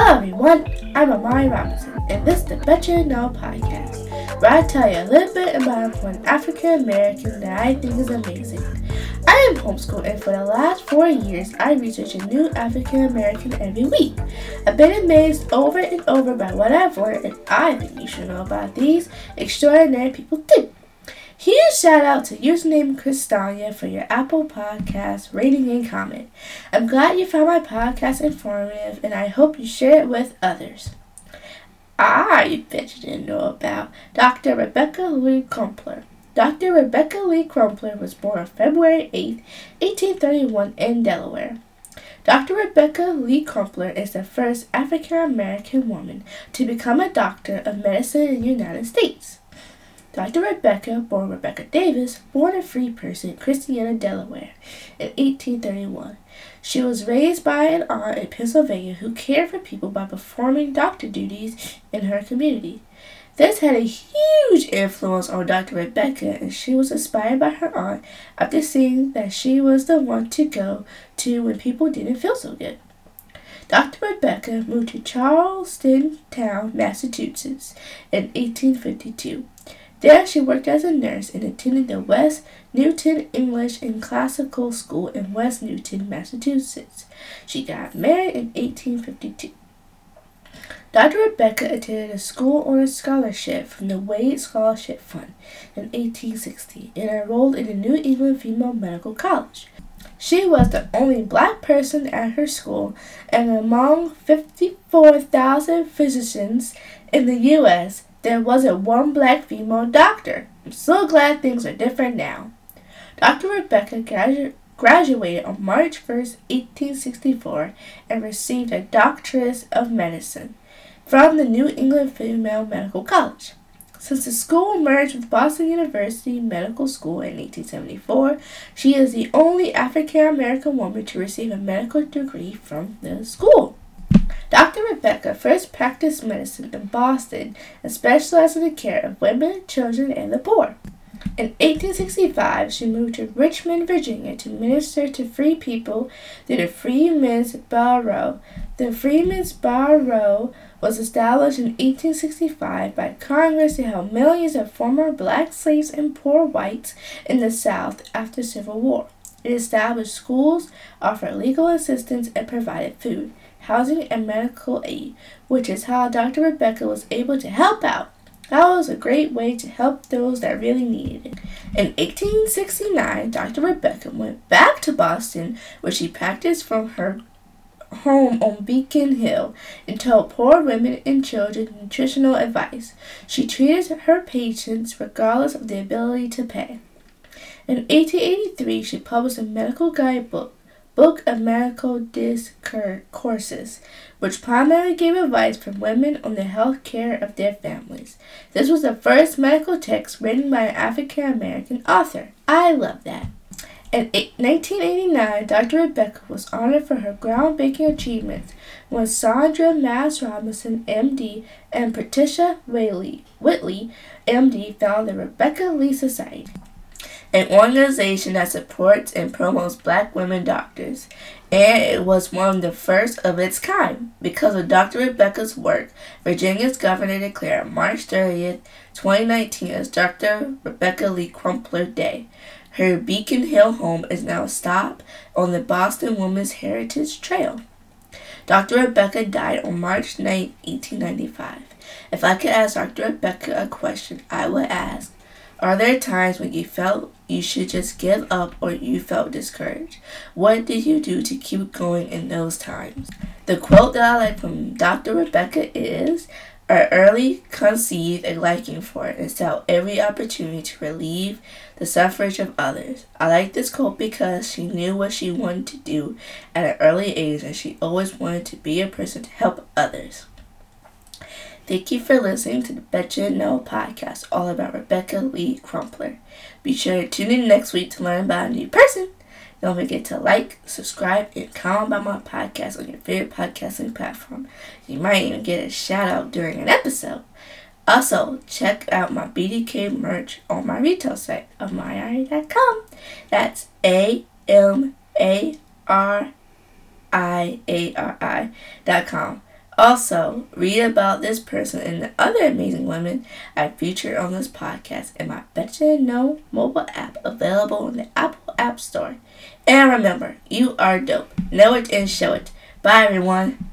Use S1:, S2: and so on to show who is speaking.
S1: Hello everyone, I'm Amari Robinson, and this is the Betcha Know podcast, where I tell you a little bit about one African American that I think is amazing. I am homeschooled, and for the last four years, I research a new African American every week. I've been amazed over and over by what I've learned, and I think you should know about these extraordinary people too. Huge shout out to username Cristania for your Apple Podcast rating and comment. I'm glad you found my podcast informative and I hope you share it with others. Ah, I bet you didn't know about Dr. Rebecca Lee Crumpler. Dr. Rebecca Lee Crumpler was born on February 8, 1831 in Delaware. Dr. Rebecca Lee Crumpler is the first African American woman to become a doctor of medicine in the United States. Dr. Rebecca, born Rebecca Davis, born a free person in Christiana, Delaware, in 1831. She was raised by an aunt in Pennsylvania who cared for people by performing doctor duties in her community. This had a huge influence on Dr. Rebecca, and she was inspired by her aunt after seeing that she was the one to go to when people didn't feel so good. Dr. Rebecca moved to Charlestown, Massachusetts in 1852. There she worked as a nurse and attended the West Newton English and Classical School in West Newton, Massachusetts. She got married in 1852. Dr. Rebecca attended a school on a scholarship from the Wade Scholarship Fund in 1860 and enrolled in the New England Female Medical College. She was the only black person at her school, and among 54,000 physicians in the U.S., there wasn't one black female doctor. I'm so glad things are different now. Dr. Rebecca gradu- graduated on March 1st, 1864, and received a Doctorate of Medicine from the New England Female Medical College. Since the school merged with Boston University Medical School in 1874, she is the only African American woman to receive a medical degree from the school. Dr. Rebecca first practiced medicine in Boston and specialized in the care of women, children, and the poor. In 1865, she moved to Richmond, Virginia to minister to free people through the Freedmen's Bureau. The Freedmen's Bureau was established in 1865 by Congress to help millions of former black slaves and poor whites in the South after Civil War. It established schools, offered legal assistance, and provided food housing, and medical aid, which is how Dr. Rebecca was able to help out. That was a great way to help those that really needed it. In 1869, Dr. Rebecca went back to Boston, where she practiced from her home on Beacon Hill and told poor women and children nutritional advice. She treated her patients regardless of their ability to pay. In 1883, she published a medical guidebook Book of Medical Discourses, which primarily gave advice for women on the health care of their families. This was the first medical text written by an African American author. I love that. In 1989, Dr. Rebecca was honored for her groundbreaking achievements when Saundra Maass-Robinson, MD, and Patricia Whitley, MD, founded the Rebecca Lee Society an organization that supports and promotes black women doctors, and it was one of the first of its kind. Because of Dr. Rebecca's work, Virginia's governor declared March 30th, 2019 as Dr. Rebecca Lee Crumpler Day. Her Beacon Hill home is now a stop on the Boston Women's Heritage Trail. Dr. Rebecca died on March 9, 1895. If I could ask Dr. Rebecca a question, I would ask, are there times when you felt you should just give up or you felt discouraged? What did you do to keep going in those times? The quote that I like from Dr. Rebecca is I early conceived a liking for it and saw every opportunity to relieve the suffrage of others. I like this quote because she knew what she wanted to do at an early age and she always wanted to be a person to help others. Thank you for listening to the Betcha Know podcast, all about Rebecca Lee Crumpler. Be sure to tune in next week to learn about a new person. Don't forget to like, subscribe, and comment about my podcast on your favorite podcasting platform. You might even get a shout out during an episode. Also, check out my BDK merch on my retail site, amari.com. That's A M A R I A R I.com. Also, read about this person and the other amazing women I feature on this podcast in my Betcha Know mobile app available in the Apple App Store. And remember, you are dope. Know it and show it. Bye, everyone.